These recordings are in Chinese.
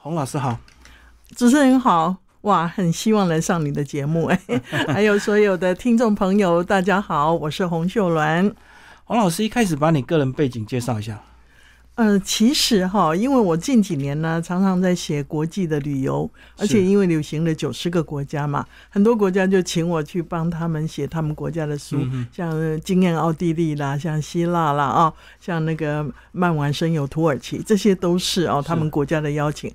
洪老师好，主持人好，哇，很希望来上你的节目哎，还有所有的听众朋友，大家好，我是洪秀鸾。洪老师一开始把你个人背景介绍一下。呃，其实哈，因为我近几年呢，常常在写国际的旅游，而且因为旅行了九十个国家嘛，很多国家就请我去帮他们写他们国家的书，像经验奥地利啦，像希腊啦啊，像那个曼完生有土耳其，这些都是哦，他们国家的邀请。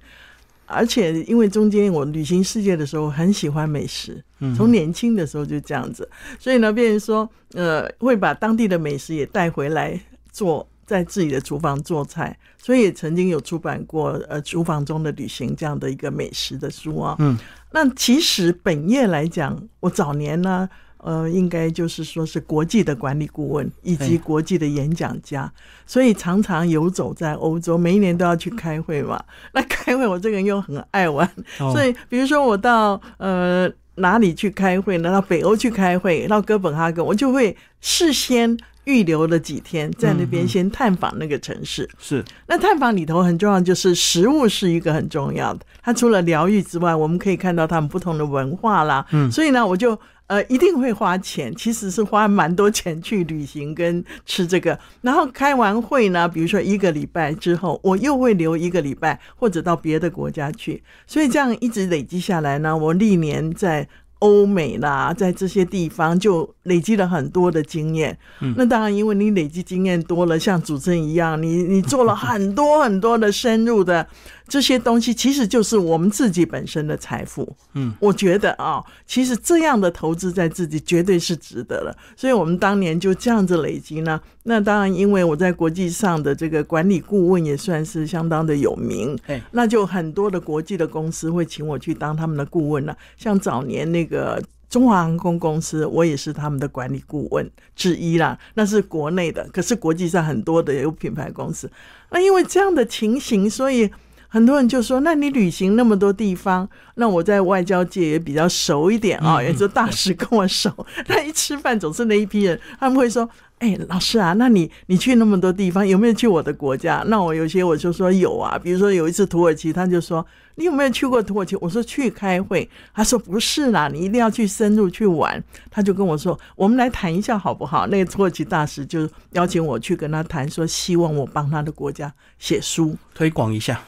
而且因为中间我旅行世界的时候很喜欢美食，从年轻的时候就这样子，所以呢，变成说呃，会把当地的美食也带回来做。在自己的厨房做菜，所以也曾经有出版过呃厨房中的旅行这样的一个美食的书啊。嗯，那其实本业来讲，我早年呢，呃，应该就是说是国际的管理顾问以及国际的演讲家，所以常常游走在欧洲，每一年都要去开会嘛。那开会，我这个人又很爱玩，所以比如说我到呃哪里去开会呢？到北欧去开会，到哥本哈根，我就会事先。预留了几天在那边先探访那个城市，是那探访里头很重要，就是食物是一个很重要的。它除了疗愈之外，我们可以看到他们不同的文化啦。嗯，所以呢，我就呃一定会花钱，其实是花蛮多钱去旅行跟吃这个。然后开完会呢，比如说一个礼拜之后，我又会留一个礼拜或者到别的国家去。所以这样一直累积下来呢，我历年在。欧美啦，在这些地方就累积了很多的经验。嗯，那当然，因为你累积经验多了，像主持人一样，你你做了很多很多的深入的。这些东西其实就是我们自己本身的财富。嗯，我觉得啊，其实这样的投资在自己绝对是值得了。所以我们当年就这样子累积呢。那当然，因为我在国际上的这个管理顾问也算是相当的有名。那就很多的国际的公司会请我去当他们的顾问了。像早年那个中华航空公司，我也是他们的管理顾问之一啦。那是国内的，可是国际上很多的有品牌公司。那因为这样的情形，所以。很多人就说：“那你旅行那么多地方，那我在外交界也比较熟一点啊，也就大使跟我熟。那一吃饭总是那一批人，他们会说：‘哎，老师啊，那你你去那么多地方，有没有去我的国家？’那我有些我就说有啊，比如说有一次土耳其，他就说：‘你有没有去过土耳其？’我说去开会，他说不是啦，你一定要去深入去玩。他就跟我说：‘我们来谈一下好不好？’那个土耳其大使就邀请我去跟他谈，说希望我帮他的国家写书推广一下。”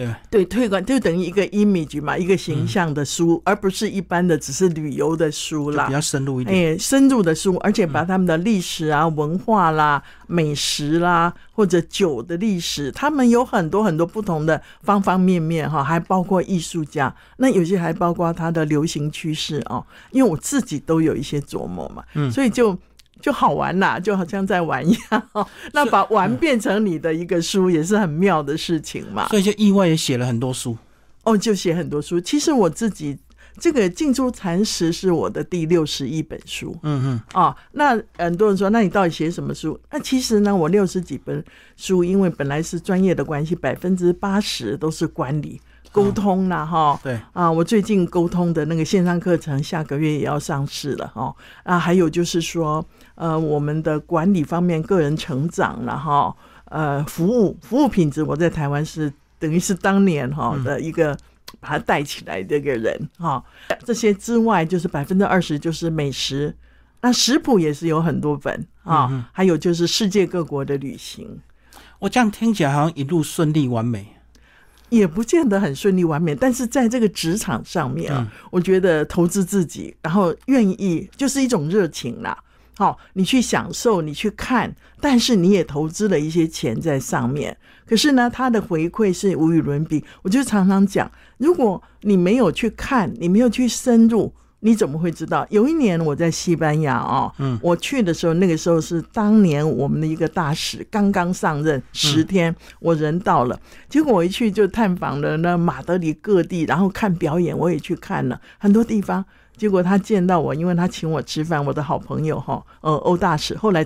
对对，推广就等于一个 image 嘛，一个形象的书，而不是一般的只是旅游的书啦，比较深入一点。哎，深入的书，而且把他们的历史啊、文化啦、美食啦，或者酒的历史，他们有很多很多不同的方方面面哈，还包括艺术家，那有些还包括它的流行趋势哦。因为我自己都有一些琢磨嘛，嗯，所以就。就好玩啦，就好像在玩一样。那把玩变成你的一个书，也是很妙的事情嘛。所以就意外也写了很多书。哦，就写很多书。其实我自己这个静珠禅师是我的第六十一本书。嗯嗯。哦，那很多人说，那你到底写什么书？那其实呢，我六十几本书，因为本来是专业的关系，百分之八十都是管理。沟通啦，哈，对。啊，我最近沟通的那个线上课程下个月也要上市了，哈。啊，还有就是说，呃，我们的管理方面、个人成长了，哈，呃，服务服务品质，我在台湾是等于是当年哈的一个把它带起来的一个人，哈，这些之外，就是百分之二十就是美食，那食谱也是有很多本啊，还有就是世界各国的旅行，我这样听起来好像一路顺利完美。也不见得很顺利完美，但是在这个职场上面啊，我觉得投资自己，然后愿意就是一种热情啦。好，你去享受，你去看，但是你也投资了一些钱在上面。可是呢，它的回馈是无与伦比。我就常常讲，如果你没有去看，你没有去深入。你怎么会知道？有一年我在西班牙哦，嗯，我去的时候，那个时候是当年我们的一个大使刚刚上任十天，我人到了，结果我一去就探访了那马德里各地，然后看表演，我也去看了很多地方。结果他见到我，因为他请我吃饭，我的好朋友哈，呃，欧大使，后来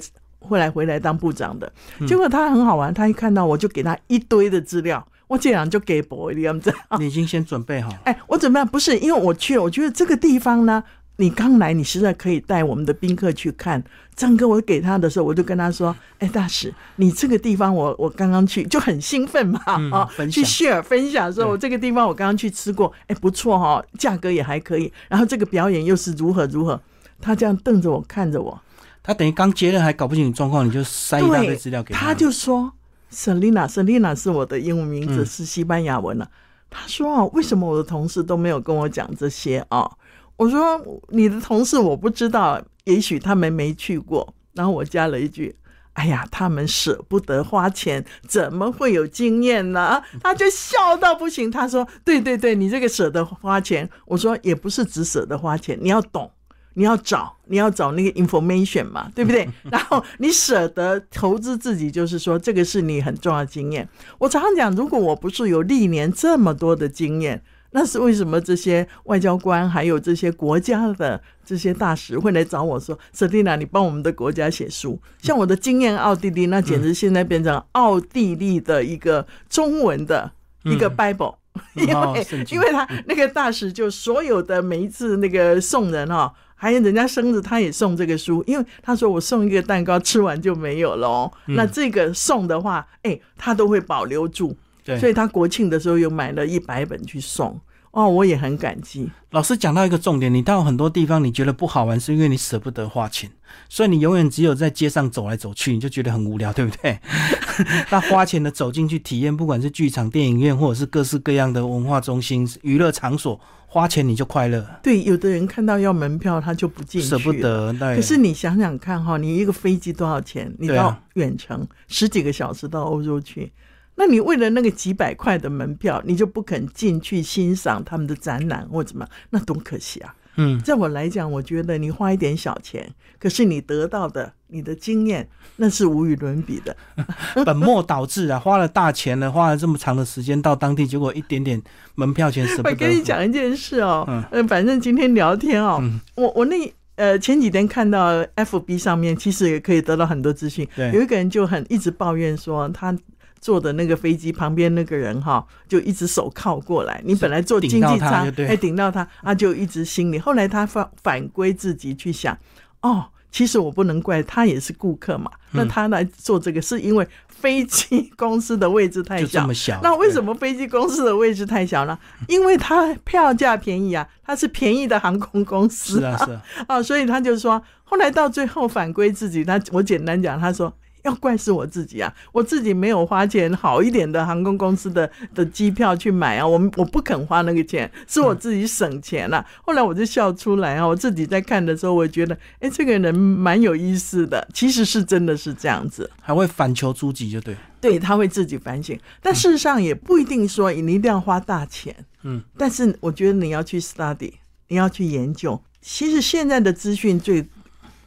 后来回来当部长的。结果他很好玩，他一看到我就给他一堆的资料。我这样就给博，你这样子。你已经先准备好？哎，我准备不是因为我去了，我觉得这个地方呢，你刚来，你实在可以带我们的宾客去看。张哥，我给他的时候，我就跟他说：“ 哎，大使，你这个地方我我刚刚去，就很兴奋嘛，啊，去 share 分享说，我这个地方我刚刚去吃过，哎，不错哈，价格也还可以。然后这个表演又是如何如何。”他这样瞪着我看着我，他等于刚接任还搞不清楚状况，你就塞一大堆资料给他。他就说：“Selina，Selina 是我的英文名字，是西班牙文了。”他说：“啊，为什么我的同事都没有跟我讲这些啊？”我说：“你的同事我不知道，也许他们没去过。”然后我加了一句：“哎呀，他们舍不得花钱，怎么会有经验呢？”他就笑到不行。他说：“对对对，你这个舍得花钱。”我说：“也不是只舍得花钱，你要懂。”你要找，你要找那个 information 嘛，对不对？然后你舍得投资自己，就是说这个是你很重要的经验。我常常讲，如果我不是有历年这么多的经验，那是为什么这些外交官还有这些国家的这些大使会来找我说：“Stina，，你帮我们的国家写书。像我的经验，奥地利那简直现在变成奥地利的一个中文的一个 Bible，因为因为他那个大使就所有的每一次那个送人哈。还有人家生日，他也送这个书，因为他说我送一个蛋糕，吃完就没有了哦。那这个送的话，哎，他都会保留住，对所以他国庆的时候又买了一百本去送。哦，我也很感激。老师讲到一个重点，你到很多地方你觉得不好玩，是因为你舍不得花钱，所以你永远只有在街上走来走去，你就觉得很无聊，对不对？那花钱的走进去体验，不管是剧场、电影院，或者是各式各样的文化中心、娱乐场所，花钱你就快乐。对，有的人看到要门票，他就不进去，舍不得。可是你想想看哈，你一个飞机多少钱？你到远程十几个小时到欧洲去。那你为了那个几百块的门票，你就不肯进去欣赏他们的展览或怎么？那多可惜啊！嗯，在我来讲，我觉得你花一点小钱，可是你得到的你的经验，那是无与伦比的。本末倒置啊！花了大钱了，花了这么长的时间到当地，结果一点点门票钱舍不得。我跟你讲一件事哦，嗯，反正今天聊天哦，我我那呃前几天看到 FB 上面，其实也可以得到很多资讯。有一个人就很一直抱怨说他。坐的那个飞机旁边那个人哈，就一直手靠过来。你本来坐经济舱，哎，顶到他，他就一直心里。后来他反反归自己去想，哦，其实我不能怪他，也是顾客嘛。那他来做这个，是因为飞机公司的位置太小。小。那为什么飞机公司的位置太小呢？因为他票价便宜啊，他是便宜的航空公司。是啊，是啊。啊，所以他就说，后来到最后反归自己。他我简单讲，他说。要怪是我自己啊！我自己没有花钱好一点的航空公司的的机票去买啊！我我不肯花那个钱，是我自己省钱了。后来我就笑出来啊！我自己在看的时候，我觉得，哎，这个人蛮有意思的。其实是真的是这样子，还会反求诸己，就对。对他会自己反省，但事实上也不一定说你一定要花大钱。嗯，但是我觉得你要去 study，你要去研究。其实现在的资讯最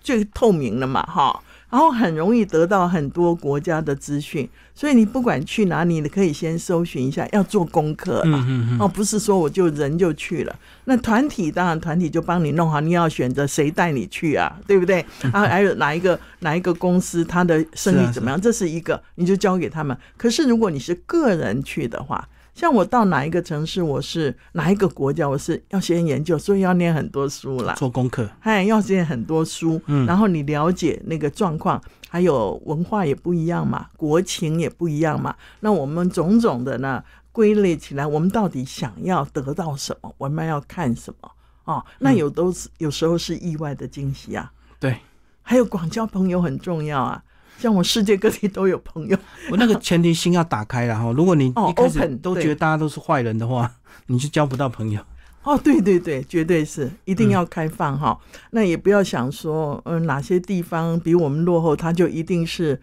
最透明了嘛，哈。然后很容易得到很多国家的资讯，所以你不管去哪里，你可以先搜寻一下，要做功课了。哦，不是说我就人就去了。那团体当然团体就帮你弄好，你要选择谁带你去啊，对不对？啊，还有哪一个哪一个公司它的生意怎么样？这是一个，你就交给他们。可是如果你是个人去的话，像我到哪一个城市，我是哪一个国家，我是要先研究，所以要念很多书啦，做功课，哎，要念很多书，嗯，然后你了解那个状况，还有文化也不一样嘛，国情也不一样嘛，那我们种种的呢，归类起来，我们到底想要得到什么？我们要看什么？哦，那有都是有时候是意外的惊喜啊，对，还有广交朋友很重要啊。像我世界各地都有朋友，我那个前提心要打开了哈。如果你一开始都觉得大家都是坏人的话，你就交不到朋友。哦，对对对，绝对是一定要开放哈。那也不要想说，嗯，哪些地方比我们落后，它就一定是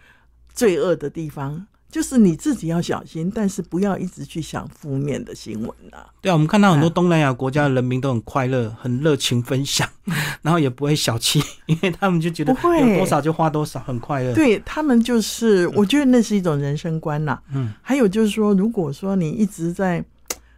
罪恶的地方。就是你自己要小心，但是不要一直去想负面的新闻啊。对啊，我们看到很多东南亚国家的人民都很快乐，很热情分享，然后也不会小气，因为他们就觉得有多少就花多少，很快乐。对他们就是，我觉得那是一种人生观呐。嗯，还有就是说，如果说你一直在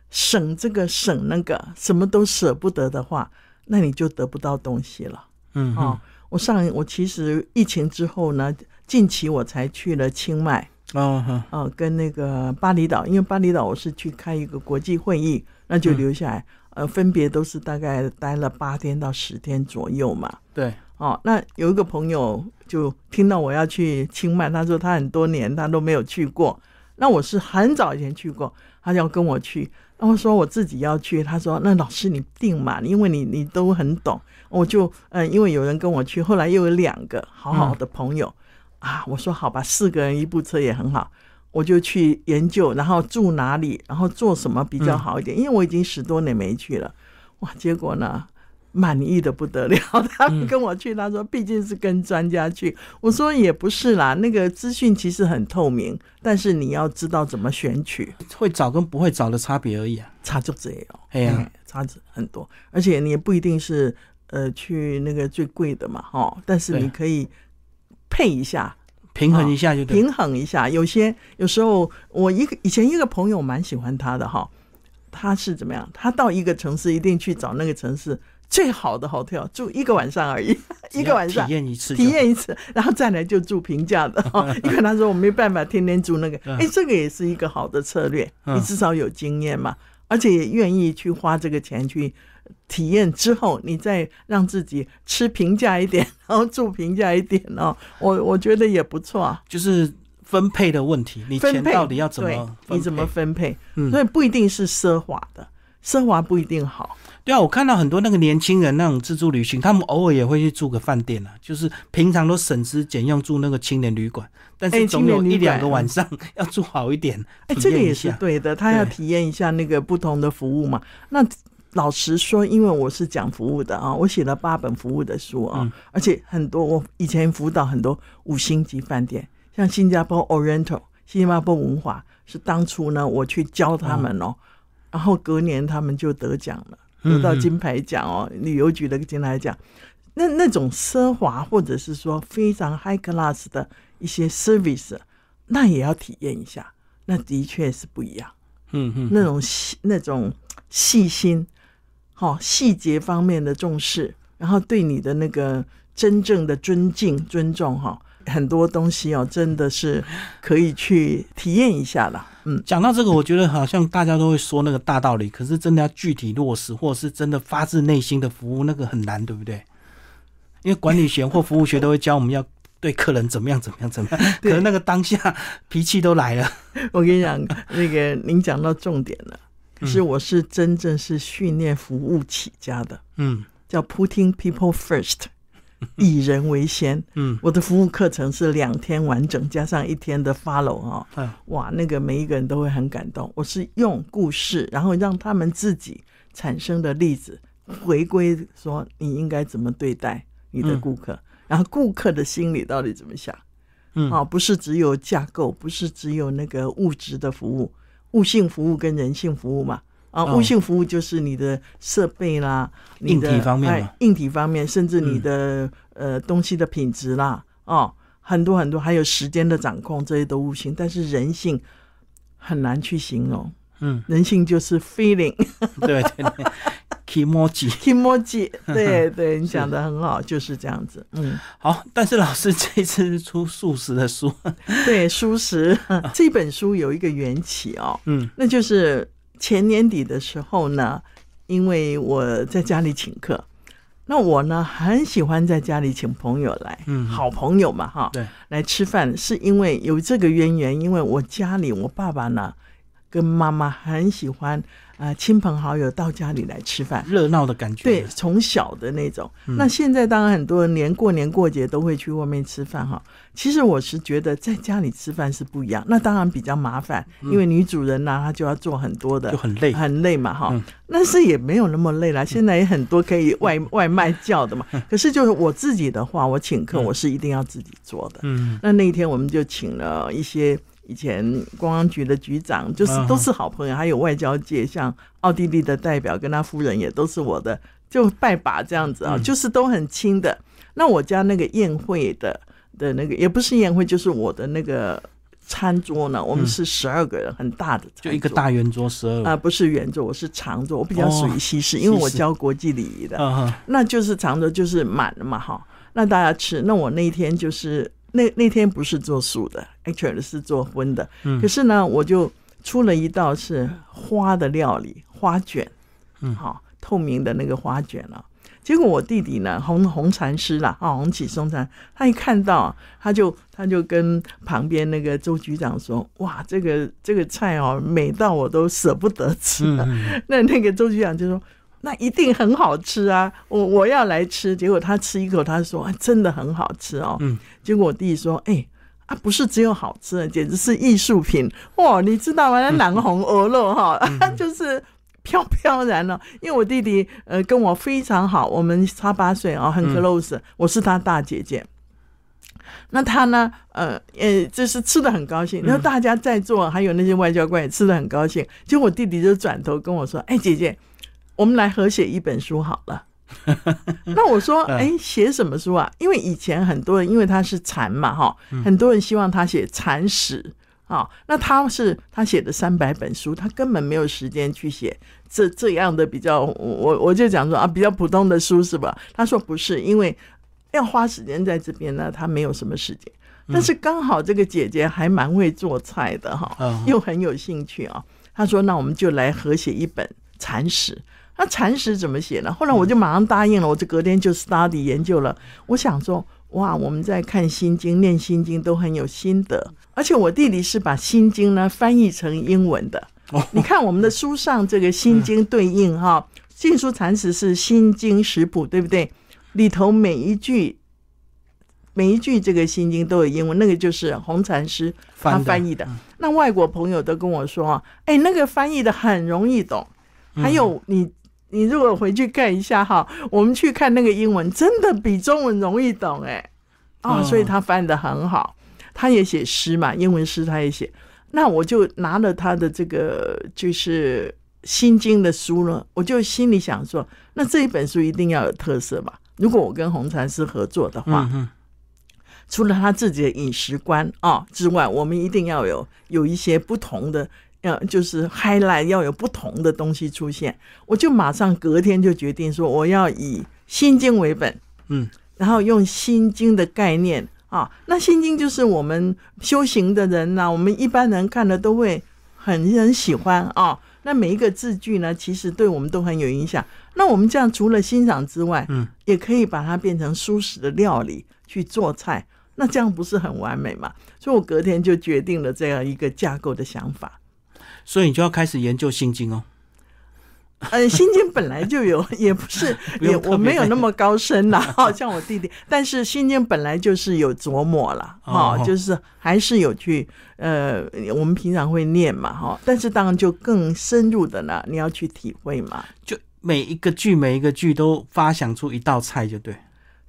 省这个省那个，什么都舍不得的话，那你就得不到东西了。嗯啊，我上我其实疫情之后呢，近期我才去了清迈。哦，哦，跟那个巴厘岛，因为巴厘岛我是去开一个国际会议，那就留下来。呃，分别都是大概待了八天到十天左右嘛。对，哦，那有一个朋友就听到我要去清迈，他说他很多年他都没有去过。那我是很早以前去过，他要跟我去，那我说我自己要去，他说那老师你定嘛，因为你你都很懂，我就嗯，因为有人跟我去，后来又有两个好好的朋友啊，我说好吧，四个人一部车也很好，我就去研究，然后住哪里，然后做什么比较好一点，因为我已经十多年没去了，哇，结果呢？满意的不得了，他们跟我去，他说毕竟是跟专家去，我说也不是啦，那个资讯其实很透明，但是你要知道怎么选取，会找跟不会找的差别而已啊，差就这样，哎呀，差很多，而且你也不一定是呃去那个最贵的嘛，哈，但是你可以配一下，平衡一下就平衡一下，有些有时候我一个以前一个朋友蛮喜欢他的哈，他是怎么样？他到一个城市一定去找那个城市。最好的 hotel 住一个晚上而已，一个晚上。体验一次，体验一次，然后再来就住平价的。因为他说我没办法天天住那个，哎，这个也是一个好的策略，你至少有经验嘛，而且也愿意去花这个钱去体验之后，你再让自己吃平价一点，然后住平价一点哦。我我觉得也不错，就是分配的问题，你钱到底要怎么，你怎么分配？嗯所以不一定是奢华的，奢华不一定好。对啊，我看到很多那个年轻人那种自助旅行，他们偶尔也会去住个饭店啊，就是平常都省吃俭用住那个青年旅馆，但是总有一两个晚上要住好一点。哎，这个也是对的，他要体验一下那个不同的服务嘛。那老实说，因为我是讲服务的啊，我写了八本服务的书啊，而且很多我以前辅导很多五星级饭店，像新加坡 Oriental，新加坡文华是当初呢我去教他们哦，然后隔年他们就得奖了。得到金牌奖哦，旅游局的金牌奖，那那种奢华或者是说非常 high class 的一些 service，那也要体验一下，那的确是不一样。嗯嗯，那种细那种细心，好细节方面的重视，然后对你的那个真正的尊敬尊重哈。很多东西哦，真的是可以去体验一下的。嗯，讲到这个，我觉得好像大家都会说那个大道理，可是真的要具体落实，或者是真的发自内心的服务，那个很难，对不对？因为管理学或服务学都会教我们要对客人怎么样怎么样怎么样，可是那个当下 脾气都来了。我跟你讲，那个您讲到重点了，可是我是真正是训练服务起家的，嗯，叫 putting people first。以人为先，嗯，我的服务课程是两天完整，加上一天的 follow 啊，哇，那个每一个人都会很感动。我是用故事，然后让他们自己产生的例子回归，说你应该怎么对待你的顾客，然后顾客的心里到底怎么想，嗯，啊，不是只有架构，不是只有那个物质的服务，物性服务跟人性服务嘛。啊，物性服务就是你的设备啦，硬体方面，硬体方面，甚至你的呃东西的品质啦，哦，很多很多，还有时间的掌控，这些都物性。但是人性很难去形容，嗯，人性就是 feeling，对对对，emoji，emoji，对对，你讲的很好，就是这样子，嗯，好。但是老师这次出素食的书，对，素食 这本书有一个缘起哦，嗯，那就是。前年底的时候呢，因为我在家里请客，那我呢很喜欢在家里请朋友来，嗯，好朋友嘛，哈，对，来吃饭是因为有这个渊源，因为我家里我爸爸呢跟妈妈很喜欢。啊，亲朋好友到家里来吃饭，热闹的感觉。对，从小的那种。那现在当然很多人连过年过节都会去外面吃饭哈。其实我是觉得在家里吃饭是不一样，那当然比较麻烦，因为女主人呢她就要做很多的，就很累，很累嘛哈。但是也没有那么累啦，现在也很多可以外外卖叫的嘛。可是就是我自己的话，我请客我是一定要自己做的。嗯，那那一天我们就请了一些。以前公安局的局长就是都是好朋友，还有外交界，像奥地利的代表跟他夫人也都是我的，就拜把这样子啊，就是都很亲的。那我家那个宴会的的那个也不是宴会，就是我的那个餐桌呢，我们是十二个人，很大的，就一个大圆桌十二啊，不是圆桌，我是长桌，我比较属于西式，因为我教国际礼仪的，那就是长桌就是满了嘛哈，那大家吃，那我那一天就是。那那天不是做素的，actually 是做荤的。嗯，可是呢，我就出了一道是花的料理，花卷。嗯，好，透明的那个花卷了。结果我弟弟呢，红红禅师啦，啊，红起松禅，他一看到，他就他就跟旁边那个周局长说：“哇，这个这个菜哦，美到我都舍不得吃。”那那个周局长就说：“那一定很好吃啊，我我要来吃。”结果他吃一口，他说：“真的很好吃哦。”嗯，结果我弟弟说：“哎，啊，不是只有好吃，简直是艺术品哇！你知道吗？那蓝红鹅肉哈，就是。”飘飘然了，因为我弟弟呃跟我非常好，我们差八岁啊，很 close，我是他大姐姐。那他呢，呃呃，就是吃的很高兴。然后大家在座还有那些外交官也吃的很高兴。结果我弟弟就转头跟我说：“哎，姐姐，我们来合写一本书好了。”那我说：“哎，写什么书啊？因为以前很多人因为他是禅嘛，哈，很多人希望他写禅史。”啊，那他是他写的三百本书，他根本没有时间去写这这样的比较，我我就讲说啊，比较普通的书是吧？他说不是，因为要花时间在这边呢，他没有什么时间。但是刚好这个姐姐还蛮会做菜的哈，又很有兴趣啊。他说那我们就来合写一本禅史。那禅师怎么写呢？后来我就马上答应了，我就隔天就 study 研究了。我想说。哇，我们在看《心经》、念《心经》都很有心得，而且我弟弟是把《心经》呢翻译成英文的。你看我们的书上这个《心经》对应哈，《净书禅师》是《心经》食谱，对不对？里头每一句、每一句这个《心经》都有英文，那个就是红禅师他翻译的。那外国朋友都跟我说，哎，那个翻译的很容易懂。还有你。你如果回去看一下哈，我们去看那个英文，真的比中文容易懂哎，啊，所以他翻的很好，他也写诗嘛，英文诗他也写。那我就拿了他的这个就是《心经》的书呢，我就心里想说，那这一本书一定要有特色嘛。如果我跟红禅师合作的话，除了他自己的饮食观啊之外，我们一定要有有一些不同的。要就是 highlight 要有不同的东西出现，我就马上隔天就决定说我要以心经为本，嗯，然后用心经的概念啊，那心经就是我们修行的人呐，我们一般人看了都会很很喜欢啊。那每一个字句呢，其实对我们都很有影响。那我们这样除了欣赏之外，嗯，也可以把它变成舒适的料理去做菜，那这样不是很完美嘛？所以我隔天就决定了这样一个架构的想法。所以你就要开始研究心经哦。呃，心经本来就有，也不是也我没有那么高深啦，好像我弟弟。但是心经本来就是有琢磨了，哈，就是还是有去呃，我们平常会念嘛，哈。但是当然就更深入的呢，你要去体会嘛。就每一个句每一个句都发想出一道菜，就对。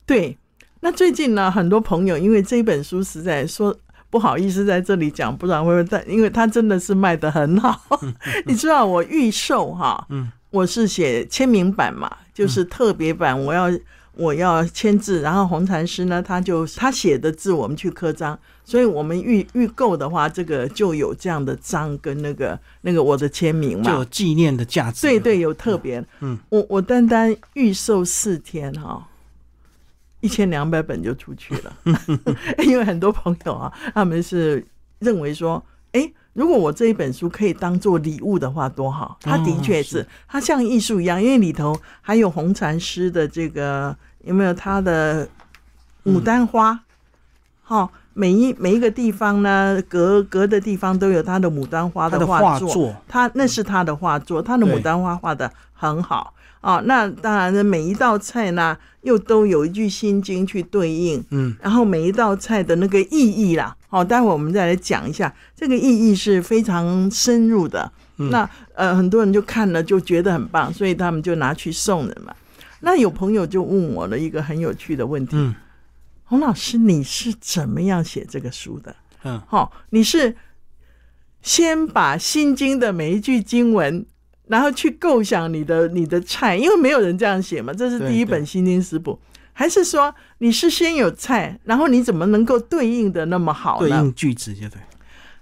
对。那最近呢，很多朋友因为这本书实在说。不好意思，在这里讲，不然会不会？因为他真的是卖的很好。你知道我预售哈，嗯，我是写签名版嘛，就是特别版，我要我要签字，然后红禅师呢，他就他写的字，我们去刻章，所以我们预预购的话，这个就有这样的章跟那个那个我的签名嘛，就有纪念的价值。对对，有特别。嗯，我我单单预售四天哈。一千两百本就出去了，因为很多朋友啊，他们是认为说，哎，如果我这一本书可以当做礼物的话，多好。它的确是，它像艺术一样，因为里头还有红禅师的这个有没有他的牡丹花？好，每一每一个地方呢，隔隔的地方都有他的牡丹花的画作，他那是他的画作，他的牡丹花画的很好。啊，那当然呢，每一道菜呢，又都有一句心经去对应，嗯，然后每一道菜的那个意义啦，好，待会我们再来讲一下，这个意义是非常深入的。那呃，很多人就看了就觉得很棒，所以他们就拿去送人嘛。那有朋友就问我了一个很有趣的问题，洪老师，你是怎么样写这个书的？嗯，好，你是先把心经的每一句经文。然后去构想你的你的菜，因为没有人这样写嘛，这是第一本心经食谱。还是说你是先有菜，然后你怎么能够对应的那么好呢？对应句子就对。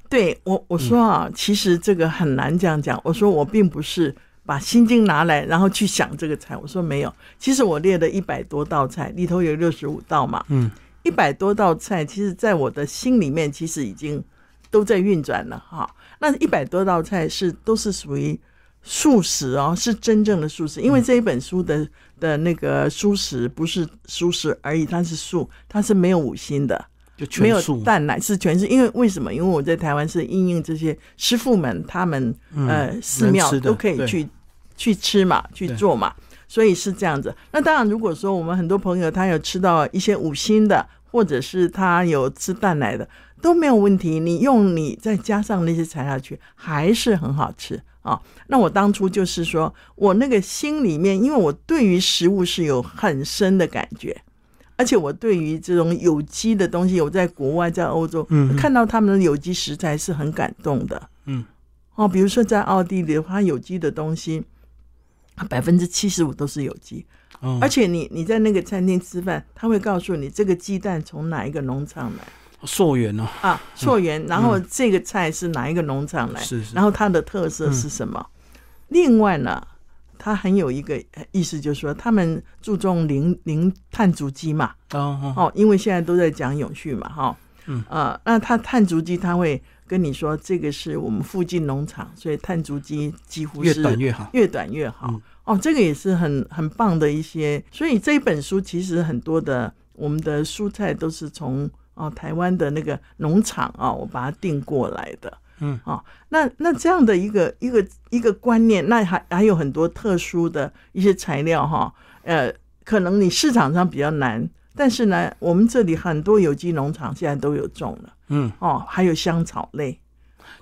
对我我说啊，其实这个很难这样讲。我说我并不是把心经拿来，然后去想这个菜。我说没有，其实我列了一百多道菜，里头有六十五道嘛。嗯，一百多道菜，其实在我的心里面，其实已经都在运转了哈。那一百多道菜是都是属于。素食哦，是真正的素食，因为这一本书的的那个素食不是素食而已，它是素，它是没有五辛的，就没有，蛋奶，是全是。因为为什么？因为我在台湾是应用这些师傅们，他们嗯呃寺庙都可以去去吃嘛，去做嘛，所以是这样子。那当然，如果说我们很多朋友他有吃到一些五辛的，或者是他有吃蛋奶的，都没有问题。你用你再加上那些材料去，还是很好吃啊。那我当初就是说我那个心里面，因为我对于食物是有很深的感觉。而且我对于这种有机的东西，我在国外，在欧洲，嗯嗯看到他们的有机食材是很感动的。嗯，哦，比如说在奥地利的话，有机的东西，百分之七十五都是有机。哦而且你你在那个餐厅吃饭，他会告诉你这个鸡蛋从哪一个农场来溯源哦，啊，溯源，然后这个菜是哪一个农场来，是是。然后它的特色是什么？另外呢，它很有一个意思，就是说他们注重零零碳足迹嘛，哦哦，哦，因为现在都在讲永续嘛，哈、嗯。呃，那它碳足迹它会跟你说，这个是我们附近农场，所以碳足迹几乎越是短越好，越短越好。嗯。哦，这个也是很很棒的一些，所以这一本书其实很多的我们的蔬菜都是从哦台湾的那个农场啊、我把它订过来的。嗯，哦，那那这样的一个一个一个观念，那还还有很多特殊的一些材料哈、呃，可能你市场上比较难，但是呢，我们这里很多有机农场现在都有种了嗯，哦，还有香草类，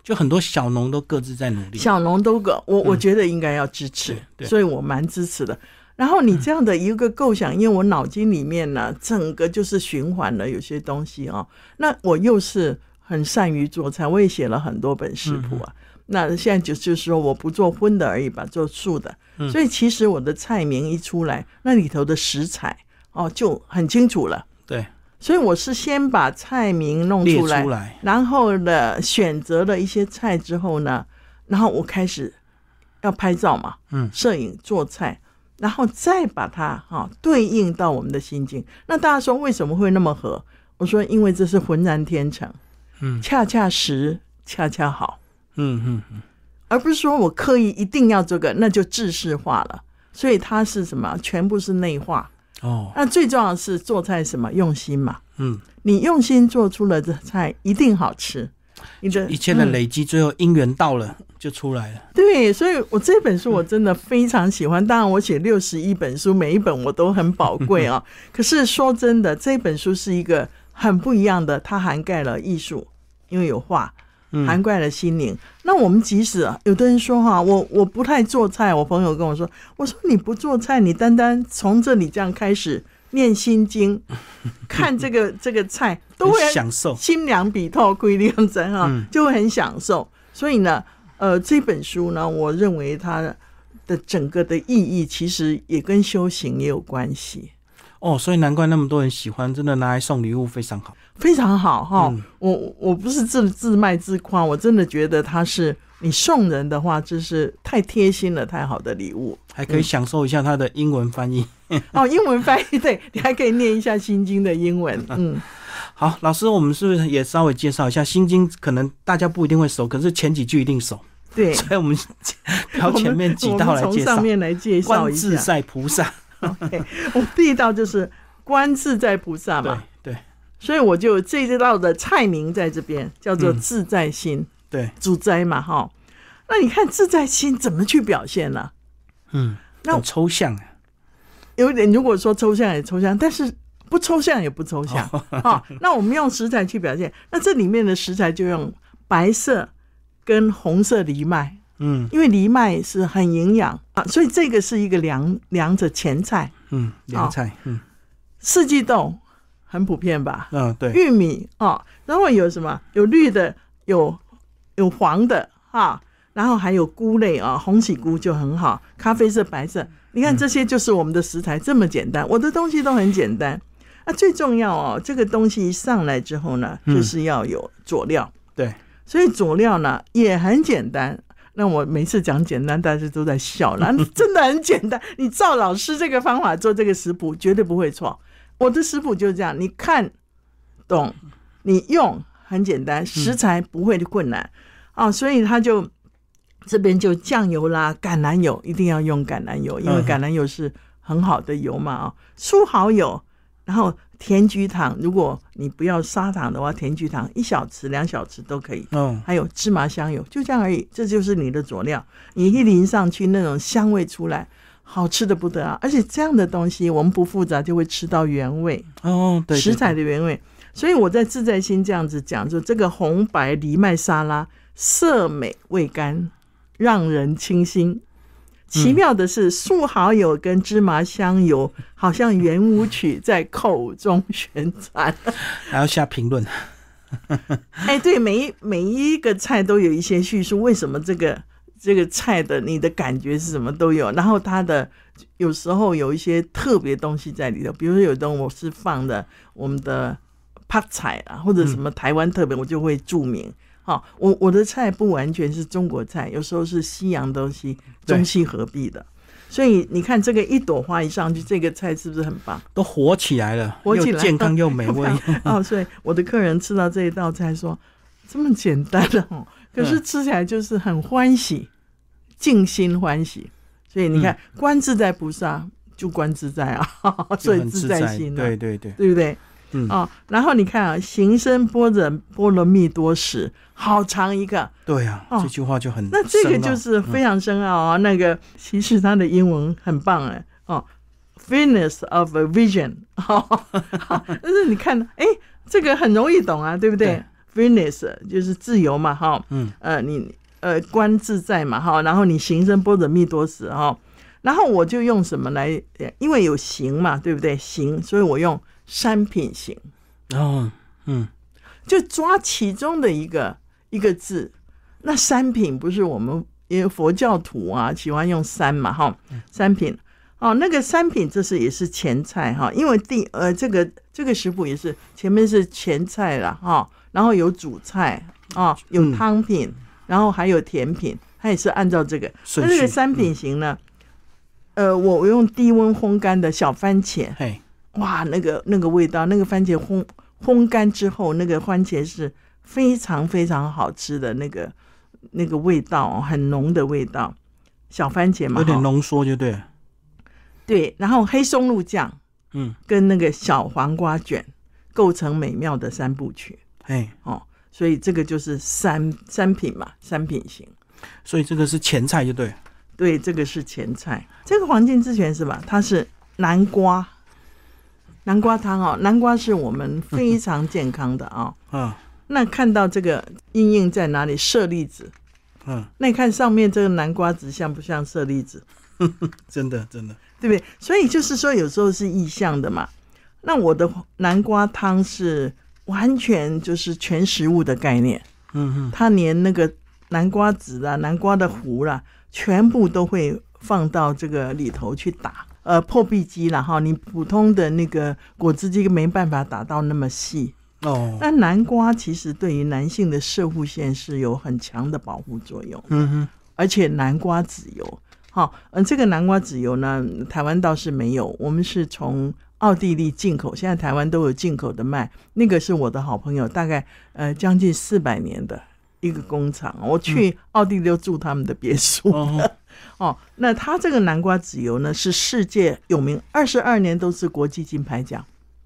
就很多小农都各自在努力，小农都个，我我觉得应该要支持所以我蛮支持的。然后你这样的一个构想，因为我脑筋里面呢，整个就是循环了有些东西哦、那我又是很善于做菜，我也写了很多本食谱啊。那现在就就是说，我不做荤的而已吧，做素的。嗯。所以其实我的菜名一出来，那里头的食材哦就很清楚了。对，所以我是先把菜名弄出来，出来，然后呢，选择了一些菜之后呢，然后我开始要拍照嘛，嗯。摄影做菜，然后再把它哈、对应到我们的心境。那大家说为什么会那么合？我说因为这是浑然天成，嗯恰恰实，恰恰好，嗯嗯嗯，而不是说我刻意一定要这个，那就制式化了。所以它是什么？全部是内化。哦，那最重要的是做菜什么用心嘛？嗯，你用心做出了这菜，一定好吃。你的一切的嗯累积，最后因缘到了就出来了，对，所以我这本书我真的非常喜欢。当然，我写六十一本书，每一本我都很宝贵啊。可是说真的，这本书是一个很不一样的，它涵盖了艺术，因为有画，嗯涵盖了心灵。那我们即使啊有的人说哈，我我不太做菜，我朋友跟我说，我说你不做菜，你单单从这里这样开始念心经，看这个这个菜，都会很享受，心凉笔透，规定真哈嗯，就会很享受。所以呢，呃，这本书呢，我认为它的整个的意义其实也跟修行也有关系，哦，所以难怪那么多人喜欢，真的拿来送礼物非常好。非常好哈。嗯我我不是自自卖自夸，我真的觉得它是你送人的话，这是太贴心了，太好的礼物。还可以享受一下它的英文翻译。哦，英文翻译对你还可以念一下《心经》的英文，嗯，好，老师，我们是不是也稍微介绍一下《心经》？可能大家不一定会熟，可是前几句一定熟，对。所以 我们挑前面几道来介绍。从上面来介绍观自一下。在菩萨，OK，我第一道就是观自在菩萨嘛，对所以我就这一道的菜名在这边叫做嗯自在心，对，主宰嘛哈。那你看自在心怎么去表现呢？嗯，那很抽象啊，有一点，如果说抽象也抽象，但是不抽象也不抽象哦啊。那我们用食材去表现，那这里面的食材就用白色跟红色藜麦，嗯因为藜麦是很营养啊，所以这个是一个凉凉着前菜。嗯，凉菜，嗯四季豆很普遍吧？嗯，对，玉米哦，然后有什么？有绿的，有有黄的哈，然后还有菇类啊，红喜菇就很好，咖啡色、白色，你看这些就是我们的食材，这么简单。我的东西都很简单啊，最重要哦，这个东西一上来之后呢，嗯就是要有佐料，对，所以佐料呢也很简单。那我每次讲简单，大家都在笑了，真的很简单。你照老师这个方法做这个食谱，绝对不会错。我的食谱就是这样，你看懂，你用很简单，食材不会困难啊，所以他就这边就酱油啦，橄榄油一定要用橄榄油，因为嗯橄榄油是很好的油嘛啊、素蚝油，然后甜菊糖，如果你不要砂糖的话，甜菊糖一小匙、两小匙都可以。哦，还有芝麻香油，就这样而已，这就是你的佐料。你一淋上去，那种香味出来，好吃的不得了。而且这样的东西，我们不复杂就会吃到原味，哦，对，对食材的原味。所以我在自在心这样子讲，就这个红白藜麦沙拉色美味甘，让人清新。奇妙的是，素蚝油跟芝麻香油 好像圆舞曲在口中旋转。还要下评论，哎，对，每一每一个菜都有一些叙述，为什么这个这个菜的你的感觉是什么都有，然后它的有时候有一些特别东西在里头，比如说有的我是放的我们的泡菜啊，或者什么台湾特别，我就会注明。好、我我的菜不完全是中国菜，有时候是西洋东西，中西合璧的。所以你看，这个一朵花一上去，这个菜是不是很棒？都火起来了，火起来又健康又美味。哦，所以我的客人吃到这一道菜说，这么简单的哦，可是吃起来就是很欢喜，静心欢喜。所以你看，观自在菩萨就观自在啊，所以自在心、啊，对对对，对不对？嗯。哦，然后你看啊，行深般若波罗蜜多时，好长一个，对啊，哦。这句话就很那这个就是非常深奥啊。那个其实它的英文很棒哎，哦，Fineness of a Vision，好、好 但是你看，哎，这个很容易懂啊，对不对？f i n e s s 就是自由嘛，哈、嗯，呃，你呃观自在嘛，哈，然后你行深般若蜜多时，哈，然后我就用什么来？呃因为有行嘛，对不对？行，所以我用三品行。哦嗯，就抓其中的一个一个字。那三品不是我们因为佛教徒啊喜欢用三嘛哈，三品哦，那个三品这是也是前菜哈，因为第呃这个这个食谱也是前面是前菜了哈，然后有主菜啊，有嗯汤品，然后还有甜品，它也是按照这个。那这个三品型呢，呃，我用低温烘干的小番茄，嘿，哇，那个那个味道，那个番茄烘烘干之后，那个番茄是非常非常好吃的那个那个味道哦，很浓的味道。小番茄嘛，有点浓缩就对了，对，然后黑松露酱嗯，跟那个小黄瓜卷构成美妙的三部曲哎，哦，所以这个就是三三品嘛，三品型。所以这个是前菜就对，对，这个是前菜。这个黄金之泉是吧？它是南瓜，南瓜汤哦。南瓜是我们非常健康的啊、啊，那看到这个阴影在哪里？舍利子。嗯，那你看上面这个南瓜子像不像舍利子？真的真的，对不对？所以就是说，有时候是意象的嘛。那我的南瓜汤是完全就是全食物的概念，嗯嗯，它连那个南瓜籽啦、南瓜的核啦，全部都会放到这个里头去打。呃，破壁机啦哈，你普通的那个果汁机没办法打到那么细。哦，那南瓜其实对于男性的射护腺是有很强的保护作用，嗯哼，而且南瓜籽油，好，嗯，这个南瓜籽油呢，台湾倒是没有，我们是从奥地利进口，现在台湾都有进口的卖。那个是我的好朋友，大概呃将近四百年的一个工厂，我去奥地利都住他们的别墅。哦，哦，那它这个南瓜籽油呢是世界有名，二十二年都是国际金牌奖。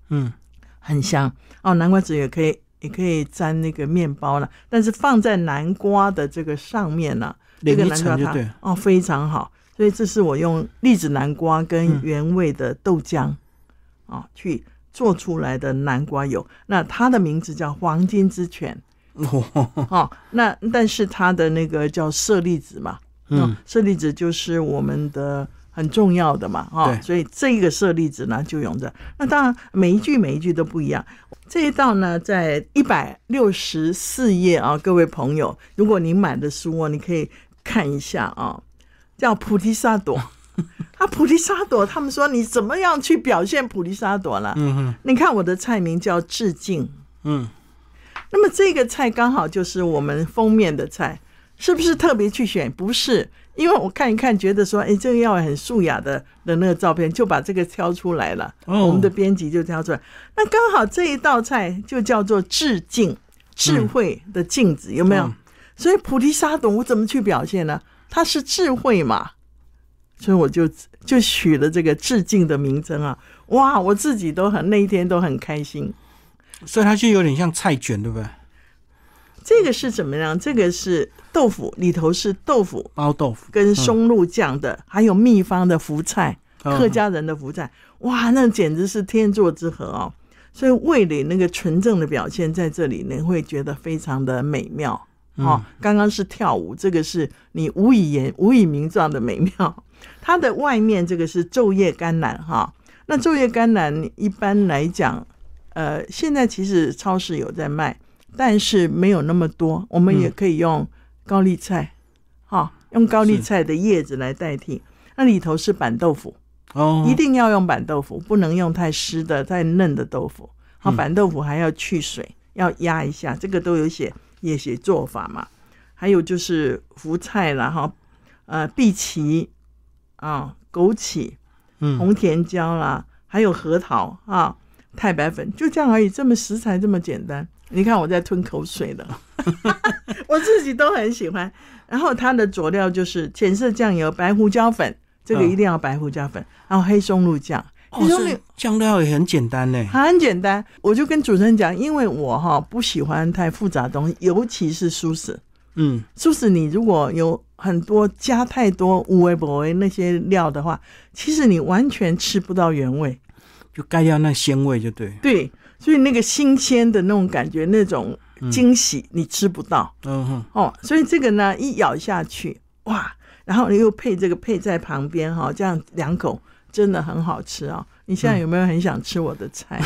嗯，很香哦。南瓜籽也可以，也可以沾那个面包了，但是放在南瓜的这个上面呢、这个南瓜汤层就对，哦，非常好。所以这是我用栗子南瓜跟嗯原味的豆浆啊、哦去做出来的南瓜油。那它的名字叫黄金之泉哦，哦。那但是它的那个叫舍利子嘛，嗯哦，舍利子就是我们的很重要的嘛，哈、对所以这个舍利子呢就用着。那当然每一句每一句都不一样。这一道呢，在一百六十四页啊，各位朋友，如果您买的书哦，你可以看一下啊，叫菩提萨埵。啊，菩提萨埵，他们说你怎么样去表现菩提萨埵呢？嗯哼，你看我的菜名叫致敬，嗯，那么这个菜刚好就是我们封面的菜，是不是特别去选？不是，因为我看一看，觉得说，哎，这个要很素雅的的那个照片，就把这个挑出来了。哦我们的编辑就挑出来。那刚好这一道菜就叫做致敬，智慧的镜子，有没有？嗯所以菩提沙埵我怎么去表现呢？它是智慧嘛，所以我就就取了这个致敬的名称啊！哇，我自己都很那一天都很开心。所以它就有点像菜卷，对不对？这个是怎么样？这个是豆腐，里头是豆腐包豆腐跟松露酱的，还有秘方的福菜，客家人的福菜。哇，那简直是天作之合哦！所以味蕾那个纯正的表现在这里，你会觉得非常的美妙。哦，刚刚是跳舞，这个是你无以言、无以名状的美妙。它的外面这个是昼夜甘蓝哈，那昼夜甘蓝一般来讲，呃，现在其实超市有在卖，但是没有那么多。我们也可以用高丽菜，哈，用高丽菜的叶子来代替。那里头是板豆腐哦，一定要用板豆腐，不能用太湿的、太嫩的豆腐。好，板豆腐还要去水，要压一下，这个都有写。也写做法嘛，还有就是福菜啦，哈，呃，碧琪啊，枸杞，嗯，红甜椒啦，还有核桃啊，太白粉，就这样而已。这么食材这么简单，你看我在吞口水了，我自己都很喜欢。然后它的佐料就是浅色酱油、白胡椒粉，这个一定要白胡椒粉，然后黑松露酱。黑松露酱料也很简单呢，很简单。我就跟主持人讲，因为我哈不喜欢太复杂的东西，尤其是素食。嗯，素食你如果有很多加太多五味博味那些料的话，其实你完全吃不到原味，就盖掉那鲜味就对。对，所以那个新鲜的那种感觉，那种惊喜你吃不到。嗯哼。哦，所以这个呢，一咬下去，哇，然后你又配这个配在旁边哈，这样两口。真的很好吃啊！你现在有没有很想吃我的菜？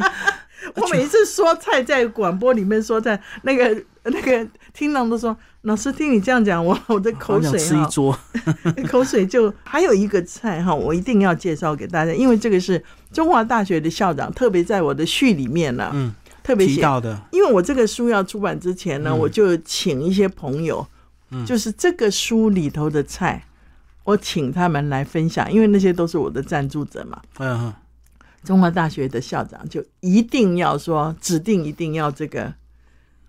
我每一次说菜在广播里面说菜，那个 那个听众都说：“老师听你这样讲，我 我的口水吃一桌，口水就还有一个菜哈，我一定要介绍给大家，因为这个是中华大学的校长特别在我的序里面呢，嗯，特别提到的。因为我这个书要出版之前呢，我就请一些朋友，就是这个书里头的菜。我请他们来分享，因为那些都是我的赞助者嘛。嗯，中华大学的校长就一定要说，指定一定要这个，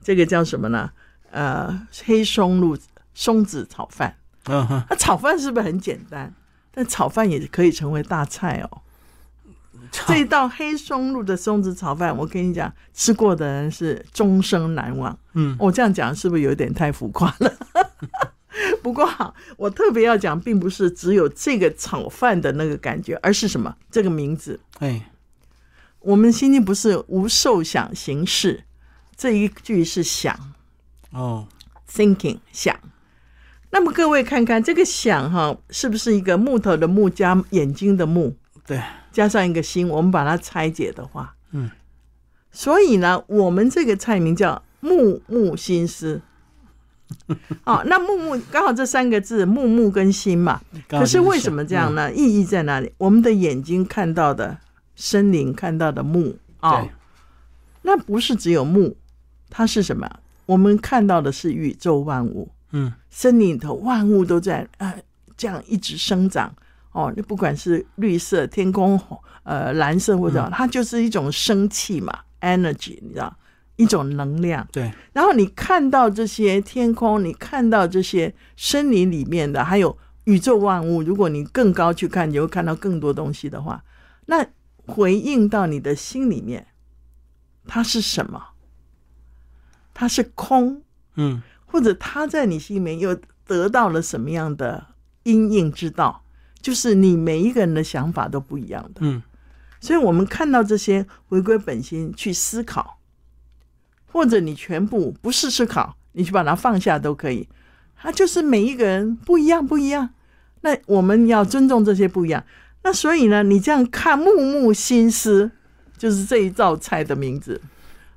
这个叫什么呢？呃，黑松露松子炒饭。嗯哼，那炒饭是不是很简单？但炒饭也可以成为大菜哦。这一道黑松露的松子炒饭，我跟你讲，吃过的人是终生难忘。嗯，我这样讲是不是有点太浮夸了？不过，我特别要讲，并不是只有这个炒饭的那个感觉，而是什么？这个名字。哎，我们心经不是无受想行识，这一句是想哦，thinking 想。那么各位看看这个想哈，是不是一个木头的木加眼睛的木？对，加上一个心，我们把它拆解的话，嗯，所以呢，我们这个菜名叫木木心思。哦，那木木刚好这三个字木木跟心嘛，可是为什么这样呢？意义在哪里？我们的眼睛看到的森林，看到的木啊，那不是只有木，它是什么？我们看到的是宇宙万物，嗯，森林里头万物都在啊，这样一直生长哦。你不管是绿色天空，呃，蓝色或者它就是一种生气嘛，energy，你知道。一种能量，对。然后你看到这些天空，你看到这些森林里面的，还有宇宙万物。如果你更高去看，你会看到更多东西的话，那回应到你的心里面，它是什么？它是空，嗯，或者它在你心里面又得到了什么样的因应之道？就是你每一个人的想法都不一样的，嗯。所以我们看到这些，回归本心去思考。或者你全部不是思考，你去把它放下都可以。它就是每一个人不一样，不一样。那我们要尊重这些不一样。那所以呢，你这样看，木木心思就是这一道菜的名字。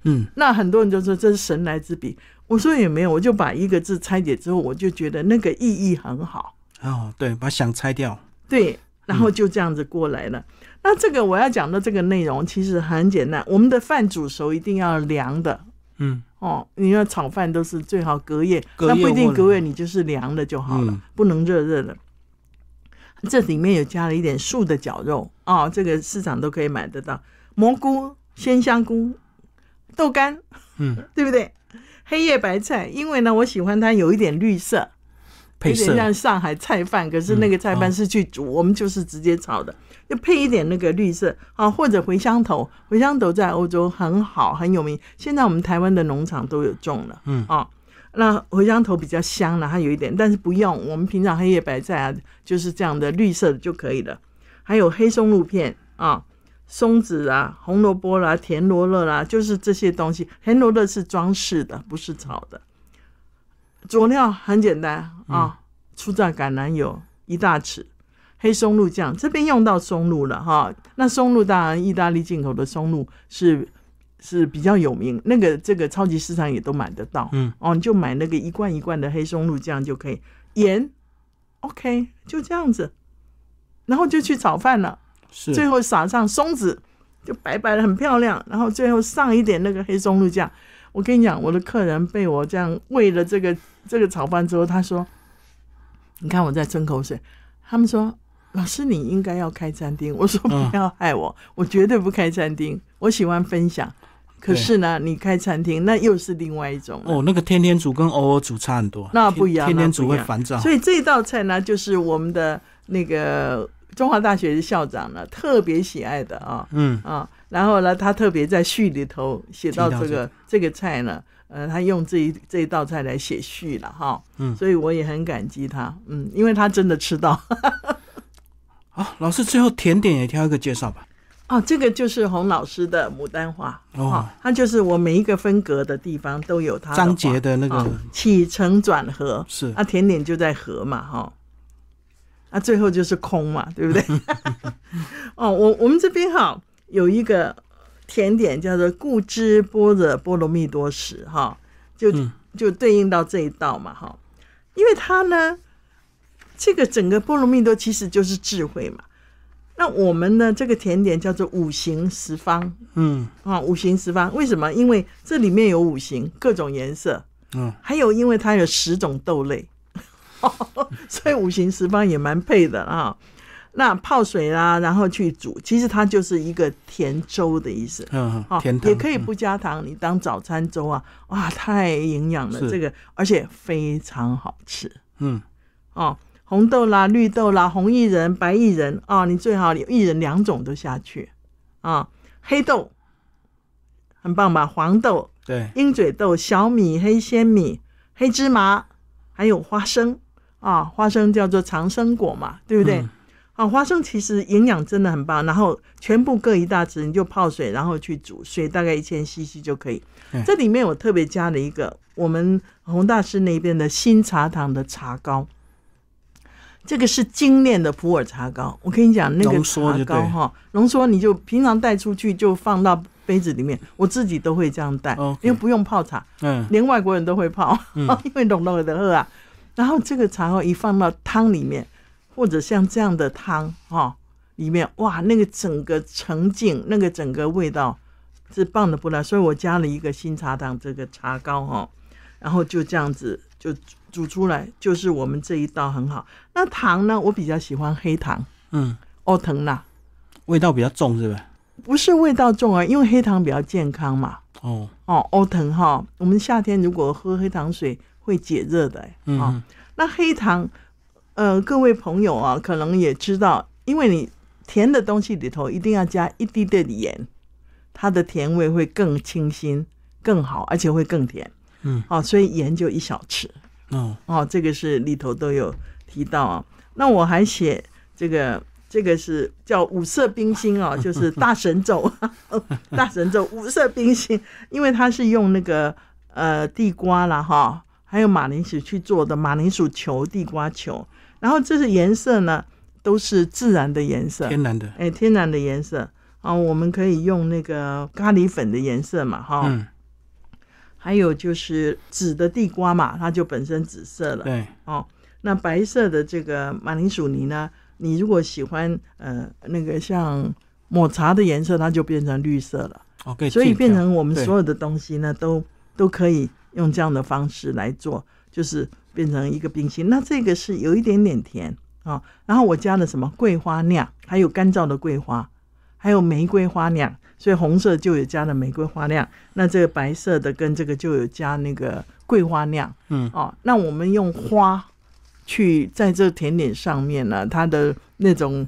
嗯，那很多人就说这是神来之笔。我说也没有，我就把一个字拆解之后，我就觉得那个意义很好。哦，对，把想拆掉。对，然后就这样子过来了。那这个我要讲的这个内容其实很简单，我们的饭煮熟一定要凉的。嗯哦，你要炒饭都是最好隔夜，那不一定隔夜，你就是凉的就好了，不能热热的。这里面有加了一点素的绞肉哦，这个市场都可以买得到。蘑菇、鲜香菇、豆干，嗯，对不对？黑叶白菜，因为呢，我喜欢它有一点绿色，配色有点像上海菜饭，可是那个菜饭是去煮，我们就是直接炒的，就配一点那个绿色啊，或者茴香头，茴香头在欧洲很好很有名，现在我们台湾的农场都有种了，嗯啊。那茴香头比较香了，它有一点，但是不用。我们平常黑叶白菜啊，就是这样的绿色的就可以了。还有黑松露片啊，松子啊，红萝卜啦，田螺勒啦，就是这些东西。田螺勒是装饰的，不是炒的。佐料很简单啊，初榨橄榄油一大匙，黑松露酱，这边用到松露了哈。那松露当然意大利进口的松露是是比较有名，那个这个超级市场也都买得到。嗯，哦，你就买那个一罐一罐的黑松露酱就可以，盐，OK，就这样子，然后就去炒饭了。是最后撒上松子，就白白的很漂亮。然后最后上一点那个黑松露酱。我跟你讲，我的客人被我这样喂了这个这个炒饭之后，他说：“你看我在吞口水。”他们说：“老师，你应该要开餐厅。”我说：“嗯不要害我，我绝对不开餐厅。我喜欢分享。可是呢，你开餐厅那又是另外一种哦，那个天天煮跟偶尔煮差很多，那不一样天天煮会烦躁。所以这道菜呢，就是我们的那个中华大学的校长呢特别喜爱的啊。嗯，啊，然后呢，他特别在序里头写到这个这个菜呢，呃，他用这一这一道菜来写序了哈，嗯。所以我也很感激他，嗯，因为他真的吃到。好，老师最后甜点也挑一个介绍吧。哦，这个就是洪老师的牡丹花哦。啊，它就是我每一个分隔的地方都有它的章节的那个啊起承转合，是。啊，甜点就在合嘛，哈，啊，最后就是空嘛，对不对？哦，我我们这边哈有一个甜点叫做固汁般若波罗蜜多时，哈，就、嗯。就对应到这一道嘛，哈，因为它呢，这个整个波罗蜜多其实就是智慧嘛。那我们呢，这个甜点叫做五行十方嗯。啊，五行十方，为什么？因为这里面有五行，各种颜色，嗯，还有因为它有十种豆类，所以五行十方也蛮配的啊。那泡水啦，然后去煮，其实它就是一个甜粥的意思。嗯哦，甜汤也可以不加糖，你当早餐粥啊，哇，太营养了，是这个而且非常好吃嗯哦。红豆啦、绿豆啦、红薏仁、白薏仁啊、你最好薏仁两种都下去啊。黑豆很棒吧？黄豆、对，鹰嘴豆、小米、黑鲜米、黑芝麻，还有花生啊，花生叫做长生果嘛，对不对？嗯啊，花生其实营养真的很棒，然后全部各一大匙，你就泡水，然后去煮，水大概一千 CC 就可以嗯。这里面我特别加了一个我们洪大师那边的新茶堂的茶膏，这个是精炼的普洱茶膏。我跟你讲，那个茶膏哈，浓缩你就平常带出去就放到杯子里面，我自己都会这样带因为不用泡茶。嗯连外国人都会泡，嗯 因为浓浓的喝啊。然后这个茶膏一放到汤里面，或者像这样的汤哈、里面，哇，那个整个沉浸，那个整个味道是棒的不得了。所以我加了一个新茶糖这个茶膏哈、然后就这样子就煮出来，就是我们这一道很好。那糖呢，我比较喜欢黑糖，嗯，欧藤啦，味道比较重是吧？不是味道重啊，因为黑糖比较健康嘛。哦，哦，欧藤哈，我们夏天如果喝黑糖水会解热的、欸，嗯哦，那黑糖，呃，各位朋友啊，可能也知道，因为你甜的东西里头一定要加一滴的盐，它的甜味会更清新、更好，而且会更甜。嗯，哦，所以盐就一小匙。哦，哦，这个是里头都有提到啊。那我还写这个，这个是叫五色冰心哦，就是大神咒，大神咒五色冰心，因为它是用那个呃地瓜啦哈，还有马铃薯去做的马铃薯球、地瓜球，然后这是颜色呢都是自然的颜色，天然的，哎，天然的颜色。啊，我们可以用那个咖喱粉的颜色嘛哈。嗯，还有就是紫的地瓜嘛，它就本身紫色了。对，哦，那白色的这个马铃薯泥呢，你如果喜欢呃那个像抹茶的颜色，它就变成绿色了。所以变成我们所有的东西呢，都都可以用这样的方式来做，就是变成一个冰心。那这个是有一点点甜啊、然后我加了什么桂花酿，还有干燥的桂花，还有玫瑰花酿，所以红色就有加了玫瑰花酿，那这个白色的跟这个就有加那个桂花酿，嗯，哦，那我们用花去在这甜点上面呢，它的那种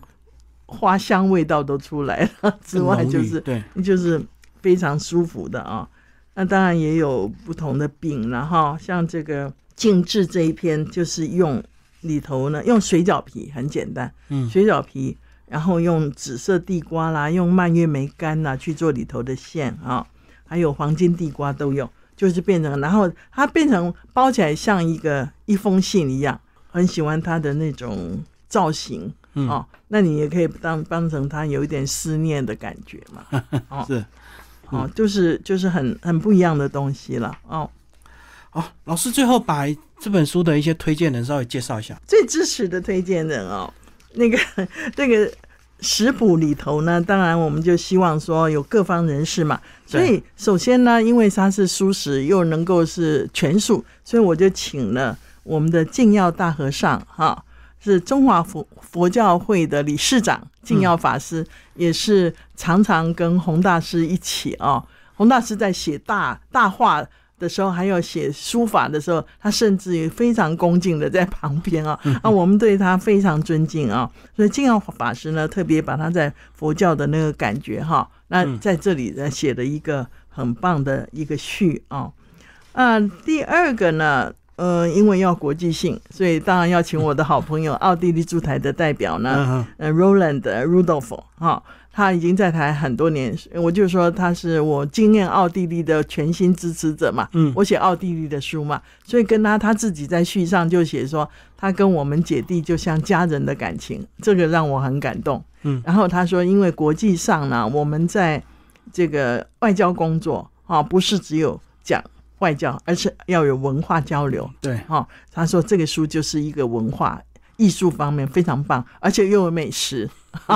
花香味道都出来了，之外就是对，就是非常舒服的啊。那当然也有不同的饼了哈，像这个静置这一篇就是用里头呢用水饺皮，很简单，嗯水饺皮，然后用紫色地瓜啦，用蔓越莓干啦去做里头的馅啊，还有黄金地瓜都有，就是变成，然后它变成包起来像一个一封信一样，很喜欢它的那种造型嗯哦。那你也可以当当成它有一点思念的感觉嘛，哦 是哦，就是就是很很不一样的东西了哦。哦，老师最后把这本书的一些推荐人稍微介绍一下。最支持的推荐人哦，那个 那个食谱里头呢，当然我们就希望说有各方人士嘛，所以首先呢，因为它是素食又能够是全素，所以我就请了我们的净耀大和尚哈，是中华佛佛教会的理事长净耀法师，也是常常跟洪大师一起哦、洪大师在写大大话的时候，还有写书法的时候，他甚至于非常恭敬的在旁边啊，啊，我们对他非常尊敬啊，所以净耀法师呢，特别把他在佛教的那个感觉哈，那在这里呢写了一个很棒的一个序啊，啊，第二个呢。呃，因为要国际性，所以当然要请我的好朋友奥地利驻台的代表呢，呃，Roland Rudolph 哈、他已经在台很多年，我就说他是我经验奥地利的全新支持者嘛。嗯我写奥地利的书嘛，所以跟他他自己在序上就写说，他跟我们姐弟就像家人的感情，这个让我很感动。嗯，然后他说，因为国际上呢，我们在这个外交工作啊，不是只有讲外交，而是要有文化交流。对，哦，他说这个书就是一个文化艺术方面非常棒，而且又有美食。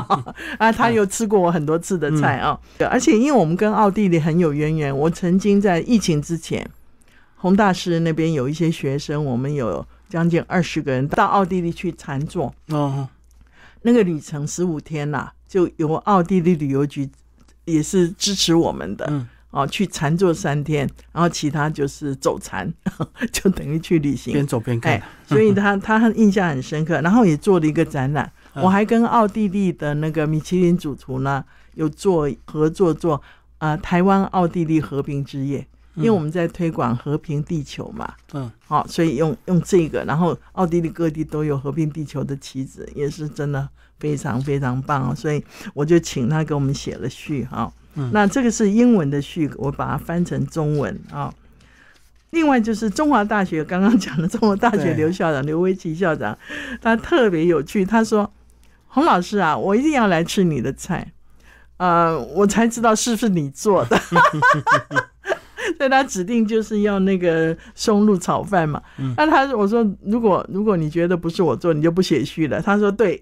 啊，他又吃过我很多次的菜啊、而且因为我们跟奥地利很有渊源，我曾经在疫情之前，洪大师那边有一些学生，我们有将近二十个人到奥地利去禅坐，哦，那个旅程十五天呐、就由奥地利旅游局也是支持我们的。嗯，哦，去禅坐三天，然后其他就是走禅，就等于去旅行。边走边看哎，，所以 他他很印象很深刻，然后也做了一个展览。嗯我还跟奥地利的那个米其林主厨呢有做合作做呃台湾奥地利和平之夜，因为我们在推广和平地球嘛，嗯，好、所以用用这个，然后奥地利各地都有和平地球的旗子，也是真的非常非常棒哦。所以我就请他给我们写了序哈、嗯那这个是英文的序，我把它翻成中文啊、另外就是中华大学刚刚讲的中华大学刘校长刘维奇校长，他特别有趣，他说：“洪老师啊，我一定要来吃你的菜，呃，我才知道是不是你做的。”所以他指定就是要那个松露炒饭嘛。那他我说如果如果你觉得不是我做，你就不写序了。他说对，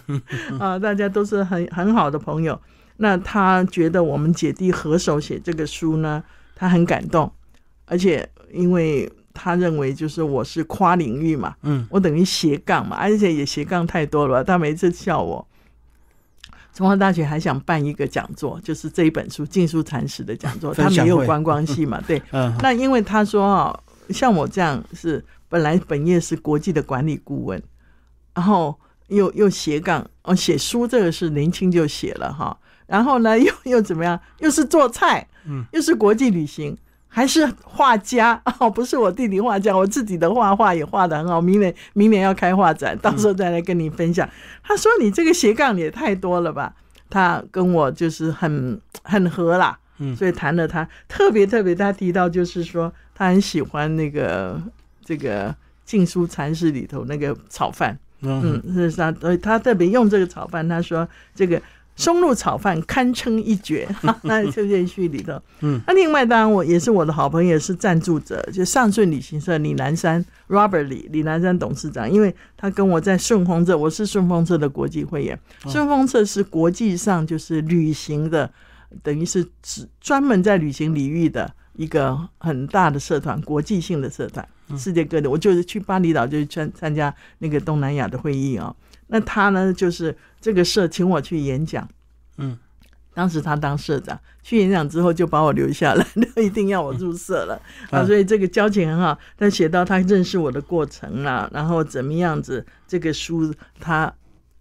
啊，大家都是很很好的朋友。那他觉得我们姐弟合手写这个书呢，他很感动，而且因为他认为就是我是跨领域嘛，嗯，我等于斜杠嘛，而且也斜杠太多了。他每次笑我。中华大学还想办一个讲座，就是这一本书《禁书禅师》的讲座，他没有观光系嘛，对。嗯，那因为他说啊，像我这样是本来本业是国际的管理顾问，然后又又斜杠哦，写书这个是年轻就写了哈，然后呢 又又怎么样，又是做菜，嗯，又是国际旅行。还是画家 哦，不是我弟弟画家，我自己的画画也画的很好。明年明年要开画展，到时候再来跟你分享。他说你这个斜杠也太多了吧？他跟我就是很很合啦，嗯所以谈了他特别特别，他提到就是说他很喜欢那个这个禁书禅师里头那个炒饭，嗯，嗯，是他呃他特别用这个炒饭，他说这个松露炒饭堪称一绝，那就这序里头，嗯，那另外当然我也是我的好朋友，是赞助者，就上顺旅行社李南山 Robert 李李南山董事长，因为他跟我在顺风车，我是顺风车的国际会员，顺风车是国际上就是旅行的，等于是只专门在旅行领域的一个很大的社团，国际性的社团，世界各地。我就是去巴厘岛，就是参参加那个东南亚的会议啊、那他呢，就是这个社请我去演讲，嗯，当时他当社长，去演讲之后就把我留下来，一定要我入社了啊！所以这个交情很好。但写到他认识我的过程啦，然后怎么样子，这个书他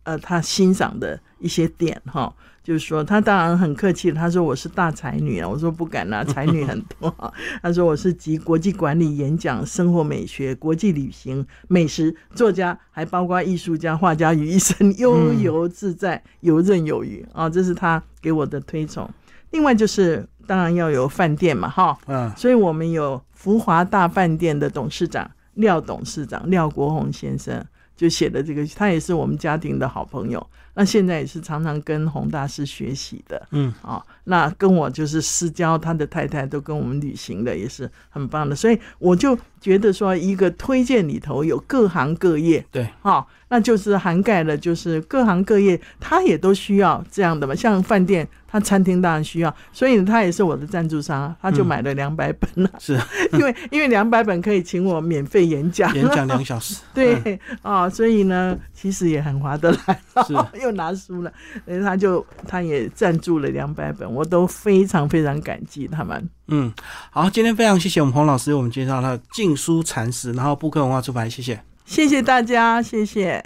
呃他欣赏的一些点哈。就是说，他当然很客气他说我是大才女啊，我说不敢啊，才女很多。他说我是集国际管理、演讲、生活美学、国际旅行、美食作家，还包括艺术家、画家于一身，悠游自在，游刃有余啊。这是他给我的推崇。另外就是，当然要有饭店嘛，哈，嗯，所以我们有福华大饭店的董事长廖董事长廖国宏先生就写的这个，他也是我们家庭的好朋友。那现在也是常常跟洪大师学习的，嗯，啊，那跟我就是私交，他的太太都跟我们旅行的，也是很棒的，所以我就觉得说，一个推荐里头有各行各业，对，哈，那就是涵盖了，就是各行各业，他也都需要这样的嘛，像饭店。他餐厅当然需要，所以他也是我的赞助商，他就买了两百本了。是，因为因为两百本可以请我免费演讲，演讲两小时。对啊，所以呢，其实也很划得来。是，又拿书了，所以他就他也赞助了两百本，我都非常非常感激他们。嗯，好，今天非常谢谢我们洪老师，我们介绍他禁书禅师，然后布克文化出版，谢谢，谢谢大家，谢谢。